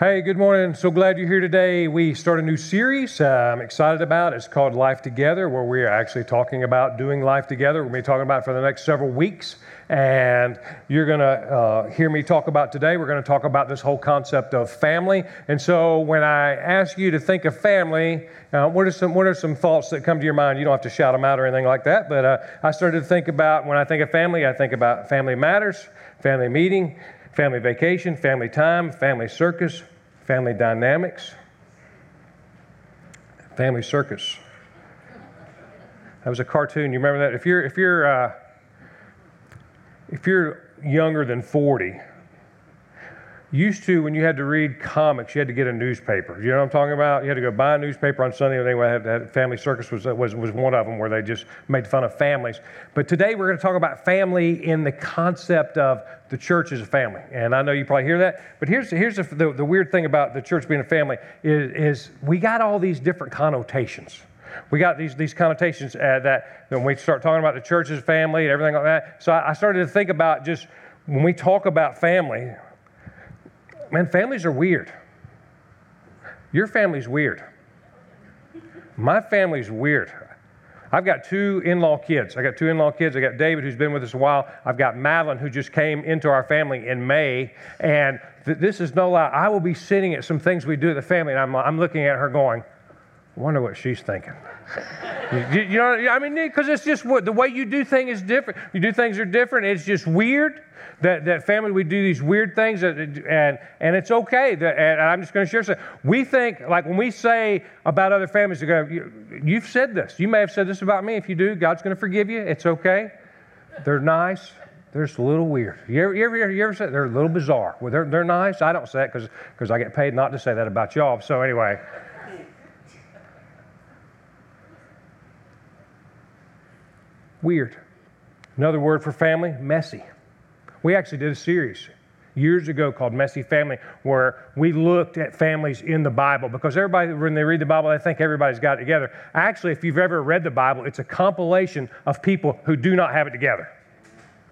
Hey, good morning. So glad you're here today. We start a new series uh, I'm excited about. It's called Life Together, where we are actually talking about doing life together. We're going to be talking about for the next several weeks. And you're going to uh, hear me talk about today. We're going to talk about this whole concept of family. And so when I ask you to think of family, uh, what, are some, what are some thoughts that come to your mind? You don't have to shout them out or anything like that. But uh, I started to think about when I think of family, I think about family matters, family meeting family vacation, family time, family circus, family dynamics, family circus. That was a cartoon. You remember that? If you're if you're uh, if you're younger than 40, used to when you had to read comics, you had to get a newspaper. You know what I'm talking about? You had to go buy a newspaper on Sunday. Anyway, had, had Family Circus was, was, was one of them where they just made fun of families. But today we're going to talk about family in the concept of the church as a family. And I know you probably hear that. But here's, here's the, the, the weird thing about the church being a family is, is we got all these different connotations. We got these, these connotations uh, that when we start talking about the church as a family and everything like that. So I, I started to think about just when we talk about family, man, families are weird. Your family's weird. My family's weird. I've got two in law kids. I got two in law kids. I got David, who's been with us a while. I've got Madeline, who just came into our family in May. And th- this is no lie. I will be sitting at some things we do at the family, and I'm, I'm looking at her going, wonder what she's thinking. you, you, know, I mean, because it's just what the way you do things is different. You do things are different. It's just weird that, that family, we do these weird things, that, and, and it's okay. That, and I'm just going to share something. We think, like when we say about other families, you, you've said this. You may have said this about me. If you do, God's going to forgive you. It's okay. They're nice. They're just a little weird. You ever, you ever, you ever say they're a little bizarre? Well, they're, they're nice. I don't say it because I get paid not to say that about y'all. So, anyway. Weird. Another word for family, messy. We actually did a series years ago called Messy Family, where we looked at families in the Bible because everybody, when they read the Bible, they think everybody's got it together. Actually, if you've ever read the Bible, it's a compilation of people who do not have it together.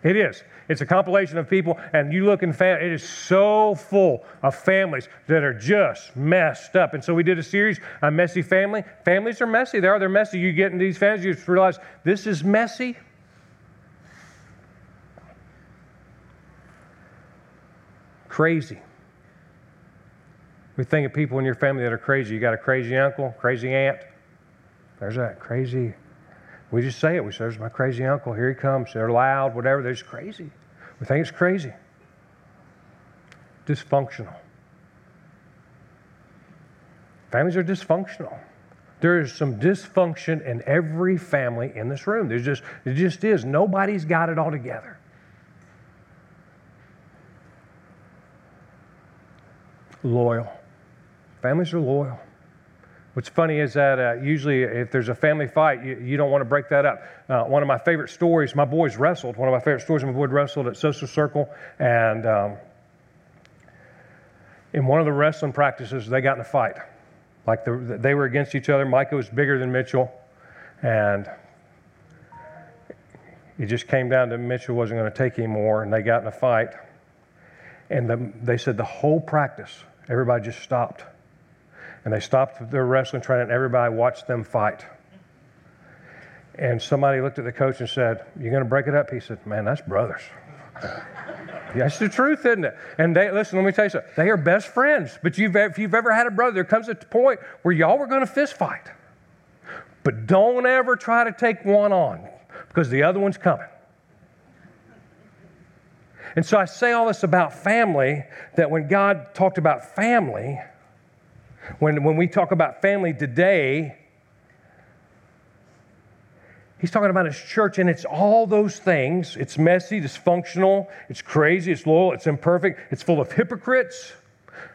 It is. It's a compilation of people, and you look in fam- it is so full of families that are just messed up. And so we did a series on messy family. Families are messy. They are. They're messy. You get in these families, you just realize this is messy. Crazy. We think of people in your family that are crazy. You got a crazy uncle, crazy aunt. There's that crazy. We just say it. We say, There's my crazy uncle. Here he comes. They're loud, whatever. They're just crazy. We think it's crazy. Dysfunctional. Families are dysfunctional. There is some dysfunction in every family in this room. There's just, it just is. Nobody's got it all together. loyal. Families are loyal. What's funny is that uh, usually, if there's a family fight, you, you don't want to break that up. Uh, one of my favorite stories, my boys wrestled. One of my favorite stories, my boys wrestled at Social Circle, and um, in one of the wrestling practices, they got in a fight. Like the, they were against each other. Micah was bigger than Mitchell, and it just came down to Mitchell wasn't going to take anymore, and they got in a fight. And the, they said the whole practice, everybody just stopped. And they stopped their wrestling training, and everybody watched them fight. And somebody looked at the coach and said, You're going to break it up? He said, Man, that's brothers. That's the truth, isn't it? And they listen. Let me tell you something. They are best friends. But you've, if you've ever had a brother, there comes a point where y'all were going to fist fight. But don't ever try to take one on because the other one's coming. And so I say all this about family that when God talked about family, when, when we talk about family today, He's talking about his church, and it's all those things. It's messy, dysfunctional, it's crazy, it's loyal, it's imperfect, it's full of hypocrites.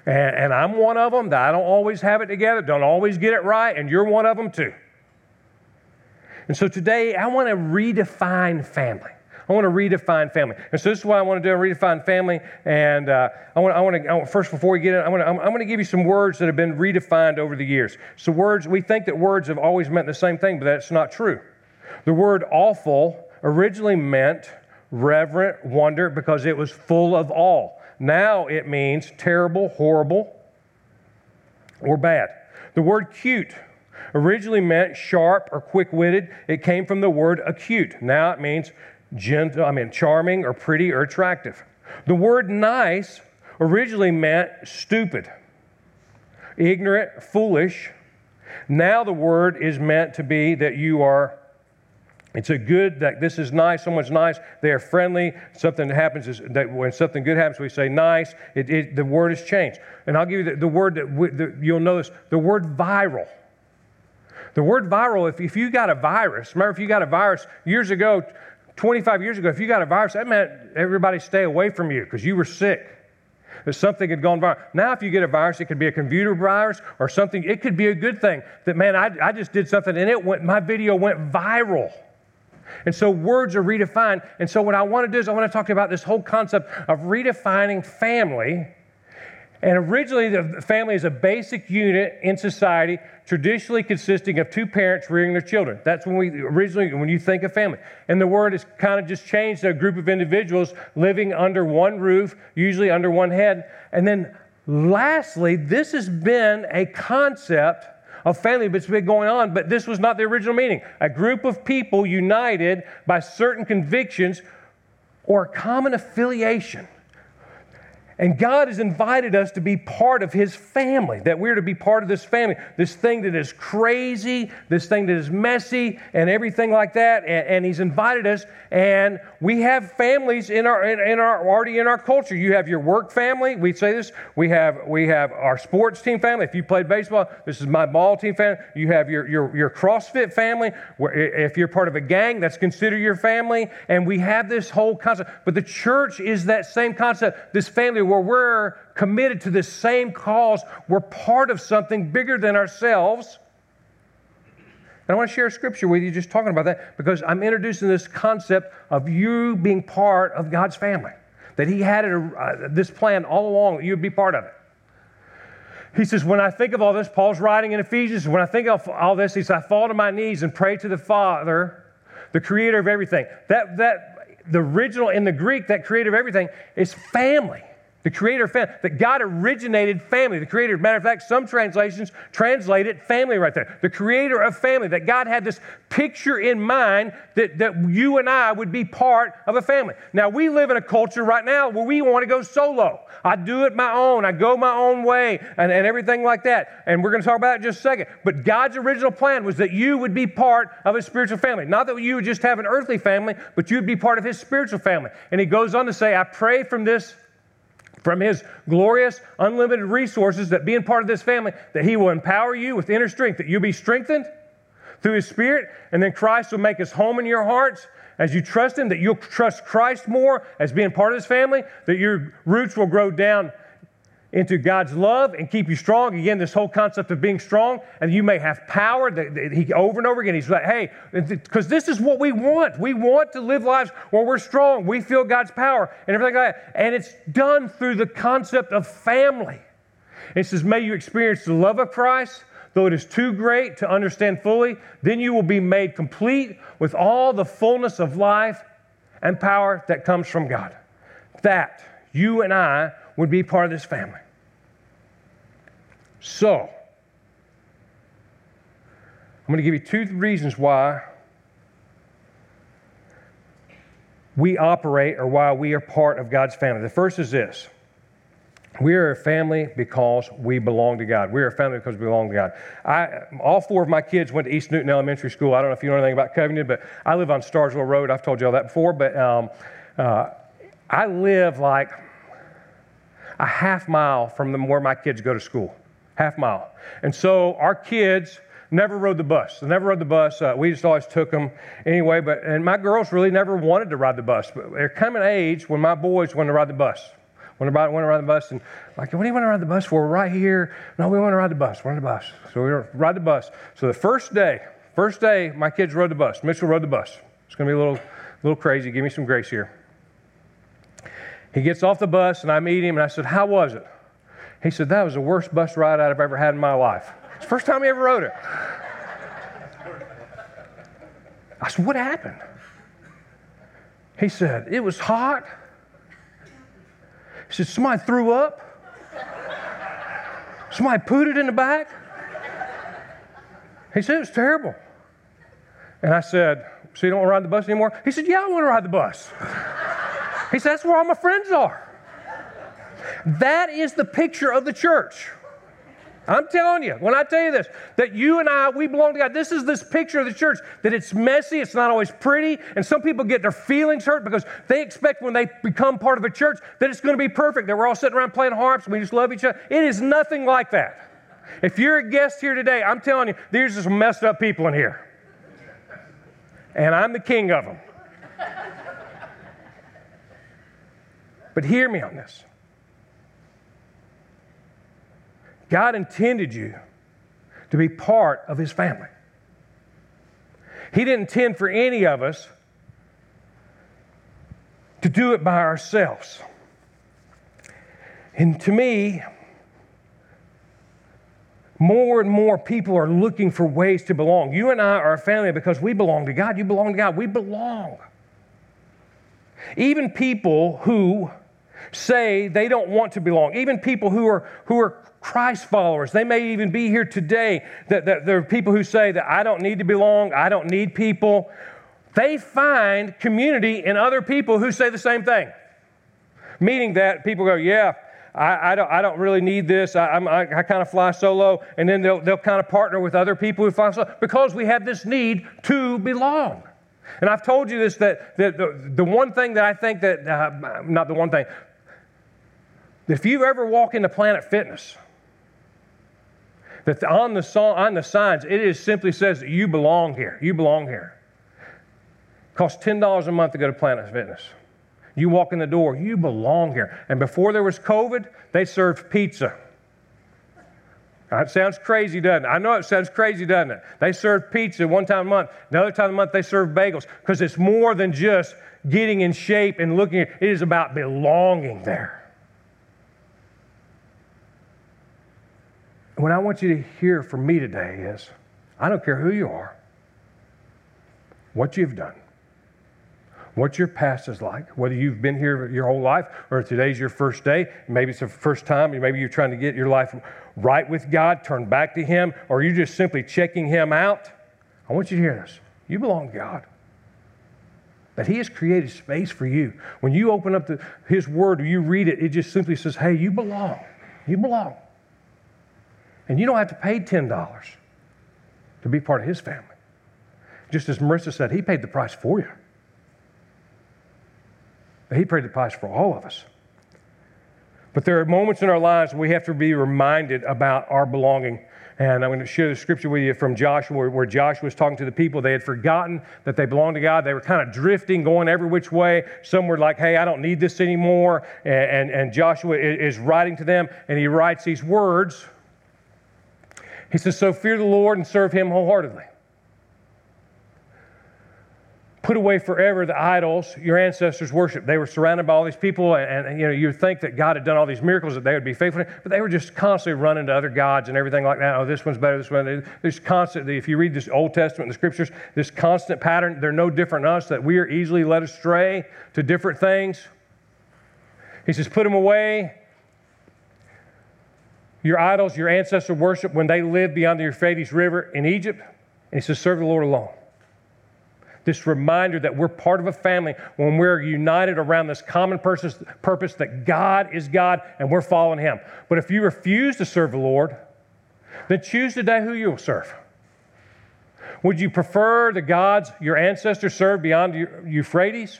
And, and, I'm one of them that I don't always have it together, don't always get it right, and you're one of them too. And so today, I want to redefine family. I want to redefine family. And so this is what I want to do. Redefine family. And uh, I want, I want to, I want, first, before we get in, I want to, I'm, I'm going to give you some words that have been redefined over the years. So words, we think that words have always meant the same thing, but that's not true. The word awful originally meant reverent wonder because it was full of awe. Now it means terrible, horrible, or bad. The word cute originally meant sharp or quick witted. It came from the word acute. Now it means gentle, I mean charming or pretty or attractive. The word nice originally meant stupid, ignorant, foolish. Now the word is meant to be that you are it's a good that this is nice. Someone's nice. They are friendly. Something that happens is that when something good happens, we say nice. It, it, the word has changed. And I'll give you the, the word that we, the, you'll notice the word viral. The word viral. If, if you got a virus, remember if you got a virus years ago, 25 years ago, if you got a virus, that meant everybody stay away from you because you were sick. That something had gone viral. Now, if you get a virus, it could be a computer virus or something. It could be a good thing. That man, I, I just did something and it went. My video went viral. And so words are redefined. And so what I want to do is I want to talk about this whole concept of redefining family. And originally, the family is a basic unit in society, traditionally consisting of two parents rearing their children. That's when we originally, when you think of family. And the word has kind of just changed to a group of individuals living under one roof, usually under one head. And then lastly, this has been a concept of family that's been going on, but this was not the original meaning. A group of people united by certain convictions or common affiliation. And God has invited us to be part of His family, that we're to be part of this family, this thing that is crazy, this thing that is messy, and everything like that. And, and He's invited us, and we have families in our, in, in, our already in our culture. You have your work family. We say this. We have we have our sports team family. If you played baseball, this is my ball team family. You have your your, your CrossFit family. If you're part of a gang, that's considered your family. And we have this whole concept. But the church is that same concept. This family where we're committed to the same cause. We're part of something bigger than ourselves. And I want to share a scripture with you just talking about that because I'm introducing this concept of you being part of God's family. That He had a, uh, this plan all along that you'd be part of it. He says, When I think of all this, Paul's writing in Ephesians, when I think of all this, he says, I fall to my knees and pray to the Father, the creator of everything. That, that, the original in the Greek, that creator of everything is family. The creator family, that God originated family. The creator, matter of fact, some translations translate it family right there. The creator of family, that God had this picture in mind that, that you and I would be part of a family. Now, we live in a culture right now where we want to go solo. I do it my own, I go my own way, and, and everything like that. And we're going to talk about it in just a second. But God's original plan was that you would be part of a spiritual family. Not that you would just have an earthly family, but you'd be part of his spiritual family. And he goes on to say, I pray from this from his glorious, unlimited resources that being part of this family, that he will empower you with inner strength, that you'll be strengthened through his spirit, and then Christ will make his home in your hearts. As you trust him, that you'll trust Christ more as being part of his family, that your roots will grow down into God's love and keep you strong. Again, this whole concept of being strong, and you may have power. That he over and over again, he's like, hey, because this is what we want. We want to live lives where we're strong. We feel God's power and everything like that. And it's done through the concept of family. It says, may you experience the love of Christ. Though it is too great to understand fully, then you will be made complete with all the fullness of life and power that comes from God. That you and I would be part of this family. So, I'm going to give you two reasons why we operate or why we are part of God's family. The first is this we are a family because we belong to God. We are a family because we belong to God. I, all four of my kids went to East Newton Elementary School. I don't know if you know anything about Covington, but I live on Starrsville Road. I've told you all that before, but um, uh, I live like a half mile from where my kids go to school half mile. And so our kids never rode the bus. They never rode the bus. Uh, we just always took them anyway. But and my girls really never wanted to ride the bus. But there come an age when my boys wanted to ride the bus. When want to ride the bus, and like, what do you want to ride the bus for? We're right here. No, we want to ride the bus. We're on the bus. So we ride the bus. So the first day, first day, my kids rode the bus. Mitchell rode the bus. It's going to be a little, little crazy. Give me some grace here. He gets off the bus, and I meet him, and I said, "How was it?" He said, That was the worst bus ride I've ever had in my life. It's the first time he ever rode it. I said, What happened? He said, It was hot. He said, Somebody threw up. Somebody it in the back? He said, It was terrible. And I said, So you don't want to ride the bus anymore? He said, Yeah, I want to ride the bus. he said, That's where all my friends are. That is the picture of the church. I'm telling you, when I tell you this, that you and I, we belong to God. This is this picture of the church that it's messy, it's not always pretty, and some people get their feelings hurt because they expect when they become part of a church that it's going to be perfect, that we're all sitting around playing harps and we just love each other. It is nothing like that. If you're a guest here today, I'm telling you, there's some messed up people in here. And I'm the king of them. But hear me on this. God intended you to be part of His family. He didn't intend for any of us to do it by ourselves. And to me, more and more people are looking for ways to belong. You and I are a family because we belong to God. You belong to God. We belong. Even people who say they don't want to belong, even people who are, who are Christ followers. They may even be here today. That, that there are people who say that I don't need to belong, I don't need people. They find community in other people who say the same thing. Meaning that people go, yeah, I, I, don't, I don't really need this. I, I, I kind of fly solo. And then they'll, they'll kind of partner with other people who fly solo because we have this need to belong. And I've told you this that, that the, the one thing that I think that, uh, not the one thing, that if you ever walk into Planet Fitness, that on the, on the signs, it is simply says that you belong here. You belong here. It costs $10 a month to go to Planet Fitness. You walk in the door, you belong here. And before there was COVID, they served pizza. That sounds crazy, doesn't it? I know it sounds crazy, doesn't it? They serve pizza one time a month. Another time a month, they serve bagels because it's more than just getting in shape and looking. It is about belonging there. What I want you to hear from me today is I don't care who you are, what you've done, what your past is like, whether you've been here your whole life or today's your first day, maybe it's the first time, maybe you're trying to get your life right with God, turn back to Him, or you're just simply checking Him out. I want you to hear this. You belong to God. That He has created space for you. When you open up the, His Word or you read it, it just simply says, hey, you belong. You belong. And you don't have to pay $10 to be part of his family. Just as Marissa said, he paid the price for you. He paid the price for all of us. But there are moments in our lives we have to be reminded about our belonging. And I'm going to share the scripture with you from Joshua, where Joshua was talking to the people. They had forgotten that they belonged to God. They were kind of drifting, going every which way. Some were like, hey, I don't need this anymore. And, and, and Joshua is writing to them, and he writes these words he says, So fear the Lord and serve him wholeheartedly. Put away forever the idols your ancestors worshiped. They were surrounded by all these people, and, and you know you would think that God had done all these miracles that they would be faithful, but they were just constantly running to other gods and everything like that. Oh, this one's better. This one. There's constantly, if you read this Old Testament, the Scriptures, this constant pattern. They're no different than us that we are easily led astray to different things. He says, put them away your idols, your ancestor worship when they lived beyond the Euphrates River in Egypt. And he says, serve the Lord alone. This reminder that we're part of a family when we're united around this common purpose, that God is God and we're following Him. But if you refuse to serve the Lord, then choose today who you will serve. Would you prefer the gods your ancestors served beyond the Euphrates?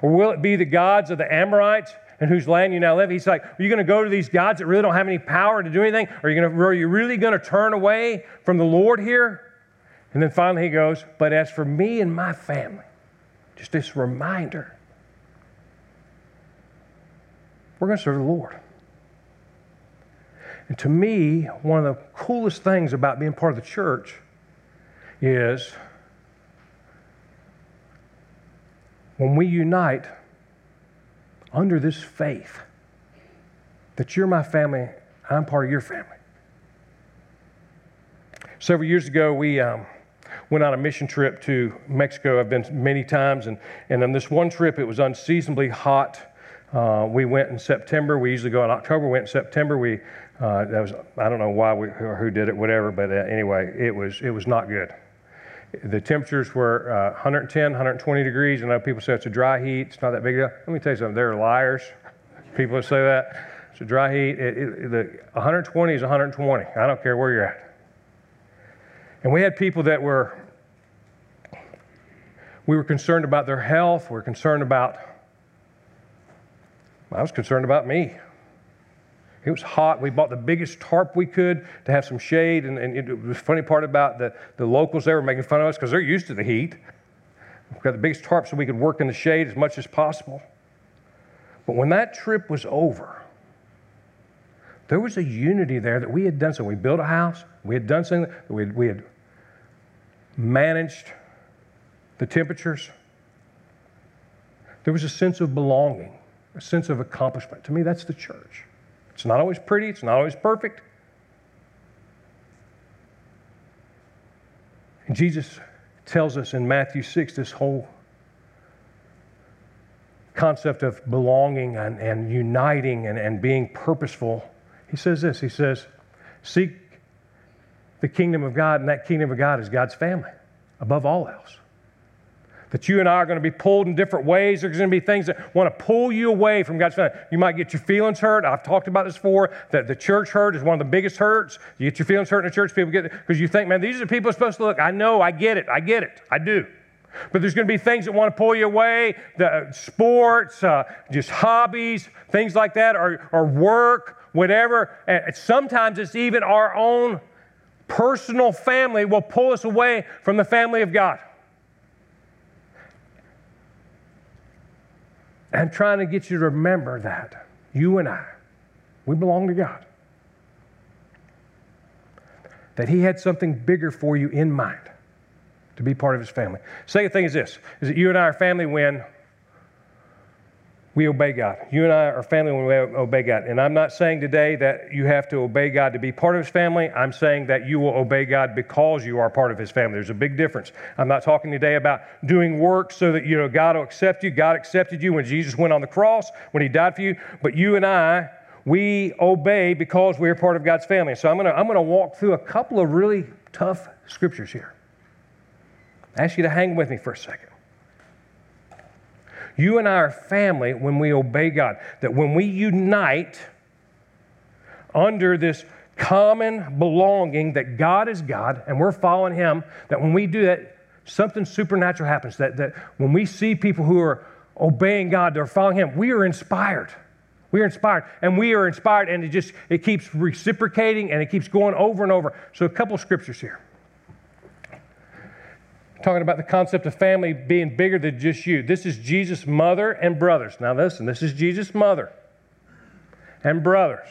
Or will it be the gods of the Amorites and whose land you now live. He's like, Are you going to go to these gods that really don't have any power to do anything? Are you, gonna, are you really going to turn away from the Lord here? And then finally he goes, But as for me and my family, just this reminder, we're going to serve the Lord. And to me, one of the coolest things about being part of the church is when we unite under this faith that you're my family, I'm part of your family. Several years ago, we um, went on a mission trip to Mexico. I've been many times, and, and on this one trip, it was unseasonably hot. Uh, we went in September. We usually go in October. We went in September. We uh, that was I don't know why we or who did it, whatever. But uh, anyway, it was it was not good. The temperatures were uh, 110, 120 degrees. I know people say it's a dry heat. It's not that big a deal. Let me tell you something. They're liars. People that say that. It's a dry heat. It, it, the 120 is 120. I don't care where you're at. And we had people that were, we were concerned about their health. We are concerned about, I was concerned about me. It was hot. We bought the biggest tarp we could to have some shade. And, and it was funny part about the, the locals there were making fun of us because they're used to the heat. We got the biggest tarp so we could work in the shade as much as possible. But when that trip was over, there was a unity there that we had done something. We built a house, we had done something, we had, we had managed the temperatures. There was a sense of belonging, a sense of accomplishment. To me, that's the church. It's not always pretty, it's not always perfect. And Jesus tells us in Matthew 6 this whole concept of belonging and, and uniting and, and being purposeful. He says this He says, Seek the kingdom of God, and that kingdom of God is God's family above all else that you and I are going to be pulled in different ways. There's going to be things that want to pull you away from God's family. You might get your feelings hurt. I've talked about this before, that the church hurt is one of the biggest hurts. You get your feelings hurt in the church, people get because you think, man, these are people supposed to look. I know, I get it, I get it, I do. But there's going to be things that want to pull you away, the uh, sports, uh, just hobbies, things like that, or, or work, whatever. And sometimes it's even our own personal family will pull us away from the family of God. I'm trying to get you to remember that. You and I, we belong to God. That He had something bigger for you in mind to be part of His family. Second thing is this is that you and I are family when we obey God. You and I are family when we obey God. And I'm not saying today that you have to obey God to be part of His family. I'm saying that you will obey God because you are part of His family. There's a big difference. I'm not talking today about doing work so that you know God will accept you. God accepted you when Jesus went on the cross, when He died for you. But you and I, we obey because we're part of God's family. So I'm to I'm to walk through a couple of really tough scriptures here. I ask you to hang with me for a second. You and I are family when we obey God. That when we unite under this common belonging that God is God and we're following Him, that when we do that, something supernatural happens. That, that when we see people who are obeying God, they're following Him, we are inspired. We are inspired, and we are inspired, and it just it keeps reciprocating and it keeps going over and over. So, a couple scriptures here talking about the concept of family being bigger than just you. This is Jesus' mother and brothers. Now, listen, this is Jesus' mother and brothers.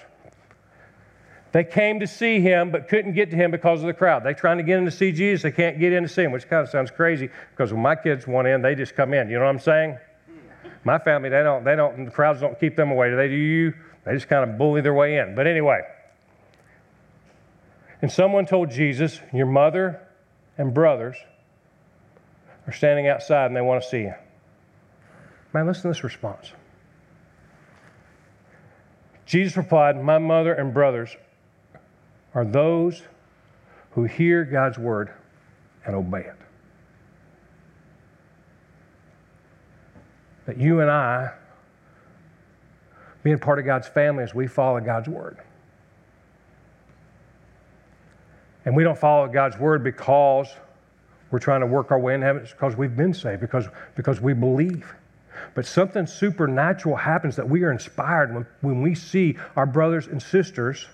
They came to see him, but couldn't get to him because of the crowd. They're trying to get in to see Jesus, they can't get in to see him, which kind of sounds crazy because when my kids want in, they just come in. You know what I'm saying? My family, they don't, they don't, the crowds don't keep them away. Do they do you? They just kind of bully their way in. But anyway, and someone told Jesus, Your mother and brothers are standing outside and they want to see you. Man, listen to this response. Jesus replied, My mother and brothers are those who hear God's word and obey it. That you and I, being part of God's family, as we follow God's word. And we don't follow God's word because we're trying to work our way in heaven. Because we've been saved, because, because we believe. But something supernatural happens that we are inspired when, when we see our brothers and sisters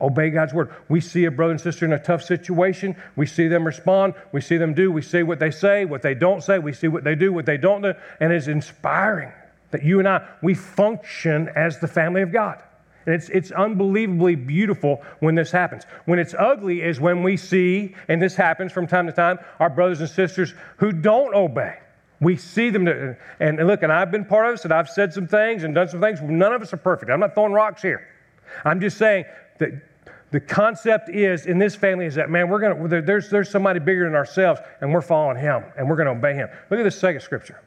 obey God's word. We see a brother and sister in a tough situation. We see them respond. We see them do. We see what they say, what they don't say. We see what they do, what they don't do. And it's inspiring that you and I, we function as the family of God. And it's, it's unbelievably beautiful when this happens. When it's ugly is when we see, and this happens from time to time, our brothers and sisters who don't obey. We see them, to, and look, and I've been part of this, and I've said some things and done some things. None of us are perfect. I'm not throwing rocks here. I'm just saying that the concept is in this family is that man, we're gonna there's there's somebody bigger than ourselves, and we're following him, and we're gonna obey him. Look at this second scripture.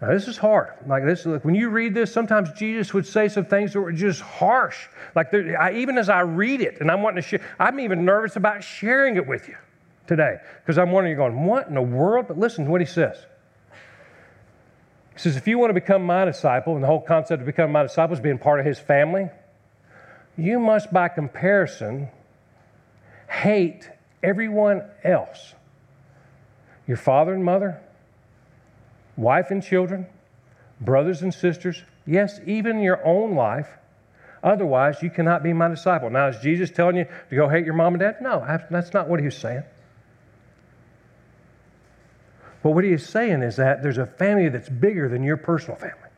Now, this is hard. Like this, like when you read this, sometimes Jesus would say some things that were just harsh. Like there, I, even as I read it, and I'm wanting to share, I'm even nervous about sharing it with you today because I'm wondering, you're going, what in the world? But listen to what he says. He says, if you want to become my disciple, and the whole concept of becoming my disciple is being part of his family, you must, by comparison, hate everyone else your father and mother, wife and children, brothers and sisters, yes, even your own life. Otherwise, you cannot be my disciple. Now, is Jesus telling you to go hate your mom and dad? No, that's not what he was saying. But what he is saying is that there's a family that's bigger than your personal family.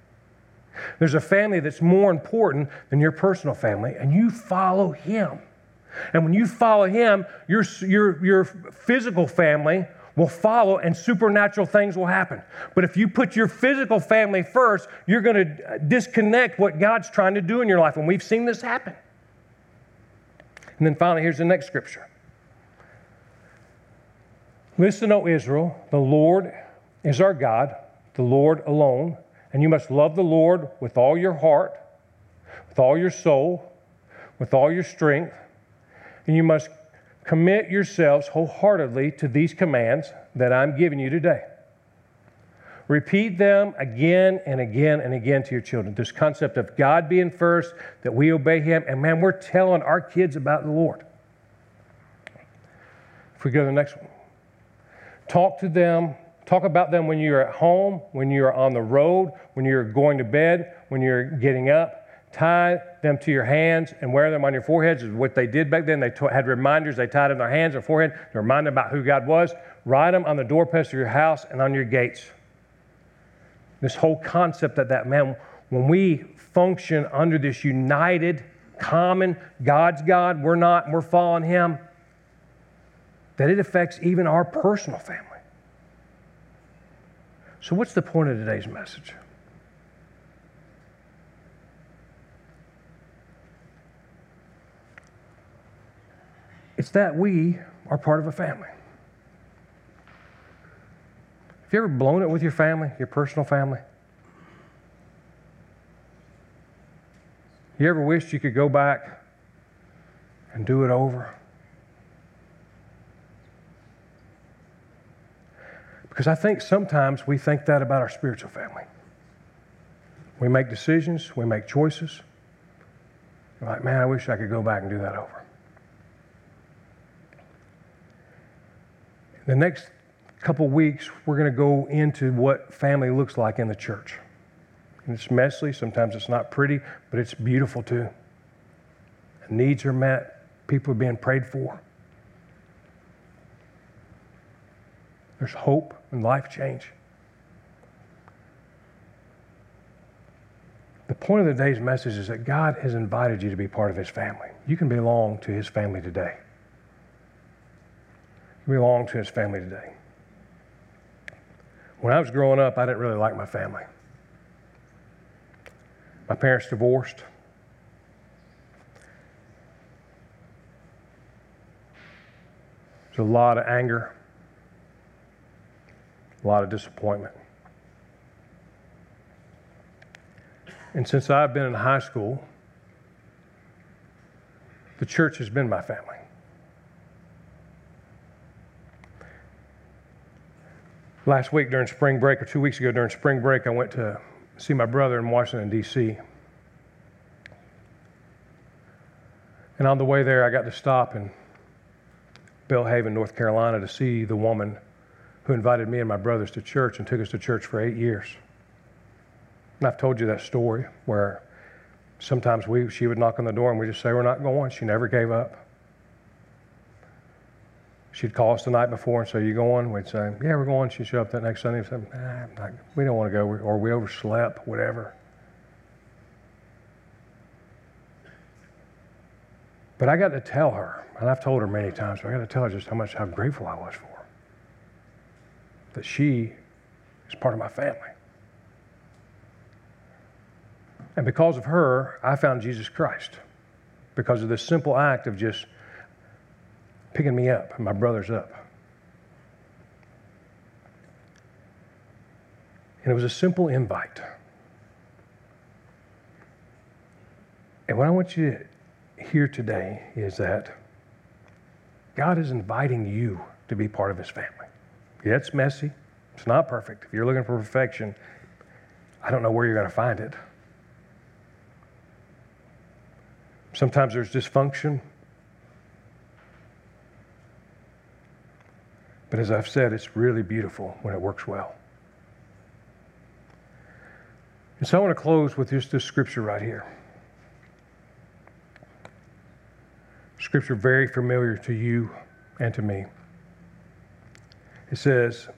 There's a family that's more important than your personal family, and you follow him. And when you follow him, your, your, your physical family will follow and supernatural things will happen. But if you put your physical family first, you're going to disconnect what God's trying to do in your life. And we've seen this happen. And then finally, here's the next scripture Listen, O Israel, the Lord is our God, the Lord alone. And you must love the Lord with all your heart, with all your soul, with all your strength. And you must commit yourselves wholeheartedly to these commands that I'm giving you today. Repeat them again and again and again to your children. This concept of God being first, that we obey Him, and man, we're telling our kids about the Lord. If we go to the next one, talk to them Talk about them when you're at home, when you're on the road, when you're going to bed, when you're getting up. Tie them to your hands and wear them on your foreheads is what they did back then. They t- had reminders they tied in their hands or forehead to remind them about who God was. Write them on the doorpost of your house and on your gates. This whole concept that that man, when we function under this united, common, God's God, we're not, we're following Him, that it affects even our personal family. So, what's the point of today's message? It's that we are part of a family. Have you ever blown it with your family, your personal family? You ever wished you could go back and do it over? Because I think sometimes we think that about our spiritual family. We make decisions, we make choices. We're like, man, I wish I could go back and do that over. The next couple weeks, we're going to go into what family looks like in the church. And it's messy, sometimes it's not pretty, but it's beautiful too. needs are met, people are being prayed for. There's hope and life change. The point of the day's message is that God has invited you to be part of His family. You can belong to His family today. Belong to His family today. When I was growing up, I didn't really like my family. My parents divorced. There's a lot of anger a lot of disappointment. And since I've been in high school, the church has been my family. Last week during spring break, or two weeks ago during spring break, I went to see my brother in Washington, D.C. And on the way there, I got to stop in Belhaven, North Carolina, to see the woman who invited me and my brothers to church and took us to church for eight years. And I've told you that story where sometimes we, she would knock on the door and we just say, We're not going. She never gave up. She'd call us the night before and say, You going? We'd say, Yeah, we're going. She'd show up that next Sunday and say, We don't want to go, or we overslept, whatever. But I got to tell her, and I've told her many times, but I got to tell her just how much, how grateful I was for her that she is part of my family. And because of her, I found Jesus Christ. Because of this simple act of just picking me up my brothers up. And it was a simple invite. And what I want you to hear today is that God is inviting you to be part of his family. Yeah, it's messy. It's not perfect. If you're looking for perfection, I don't know where you're going to find it. Sometimes there's dysfunction. But as I've said, it's really beautiful when it works well. And so I want to close with just this scripture right here. Scripture very familiar to you and to me. It says,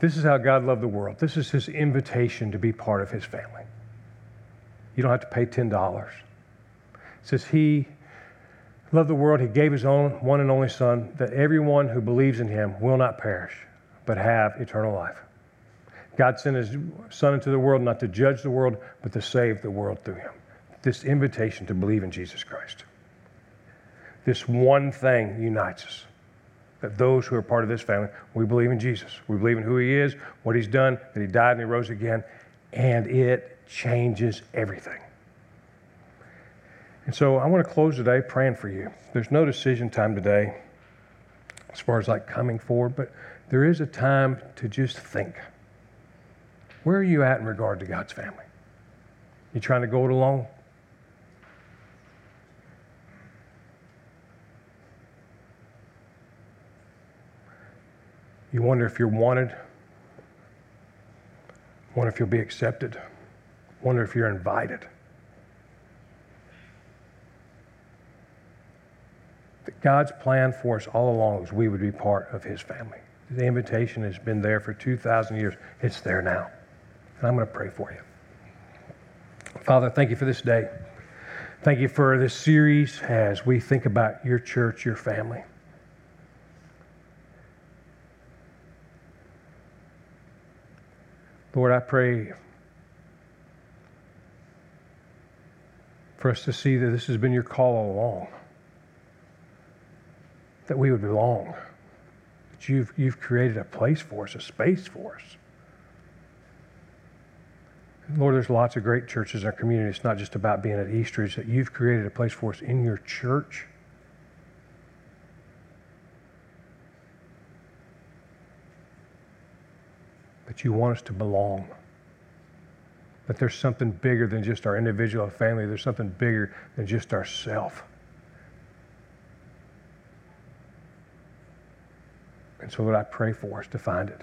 This is how God loved the world. This is his invitation to be part of his family. You don't have to pay $10. It says, He loved the world. He gave his own one and only Son, that everyone who believes in him will not perish, but have eternal life. God sent his Son into the world not to judge the world, but to save the world through him. This invitation to believe in Jesus Christ. This one thing unites us that those who are part of this family, we believe in Jesus. We believe in who he is, what he's done, that he died and he rose again, and it changes everything. And so I want to close today praying for you. There's no decision time today as far as like coming forward, but there is a time to just think. Where are you at in regard to God's family? You trying to go it alone? You wonder if you're wanted. Wonder if you'll be accepted. Wonder if you're invited. God's plan for us all along is we would be part of His family. The invitation has been there for 2,000 years. It's there now. And I'm going to pray for you. Father, thank you for this day. Thank you for this series as we think about your church, your family. Lord, I pray for us to see that this has been your call all along, that we would belong, that you've, you've created a place for us, a space for us. Lord, there's lots of great churches in our community. It's not just about being at Easter, it's that you've created a place for us in your church but you want us to belong. That there's something bigger than just our individual family, there's something bigger than just ourself. And so, Lord, I pray for us to find it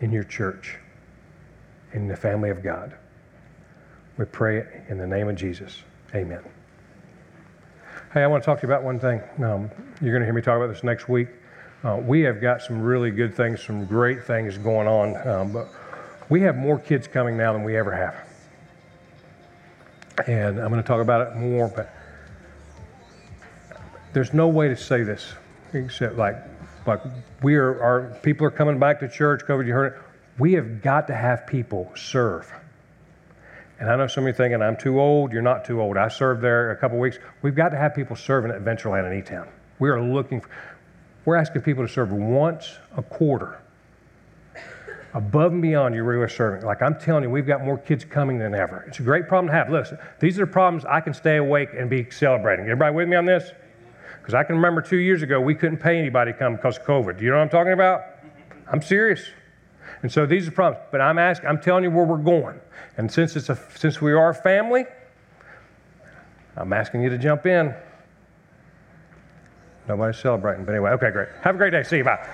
in your church, in the family of God. We pray it in the name of Jesus. Amen. Hey, I want to talk to you about one thing. Um, you're going to hear me talk about this next week. Uh, we have got some really good things, some great things going on, um, but we have more kids coming now than we ever have. And I'm going to talk about it more, but there's no way to say this except like, like we are, our people are coming back to church. COVID, you heard it. We have got to have people serve. And I know some of you thinking, I'm too old. You're not too old. I served there a couple weeks. We've got to have people serving at Ventureland in E-Town. We are looking for, we're asking people to serve once a quarter, above and beyond your regular serving. Like I'm telling you, we've got more kids coming than ever. It's a great problem to have. Listen, these are the problems I can stay awake and be celebrating. Everybody with me on this? Because I can remember two years ago, we couldn't pay anybody to come because of COVID. Do you know what I'm talking about? I'm serious. And so these are problems. But I'm asking, I'm telling you where we're going. And since it's a since we are a family, I'm asking you to jump in. Nobody's celebrating. But anyway, okay, great. Have a great day. See you. Bye.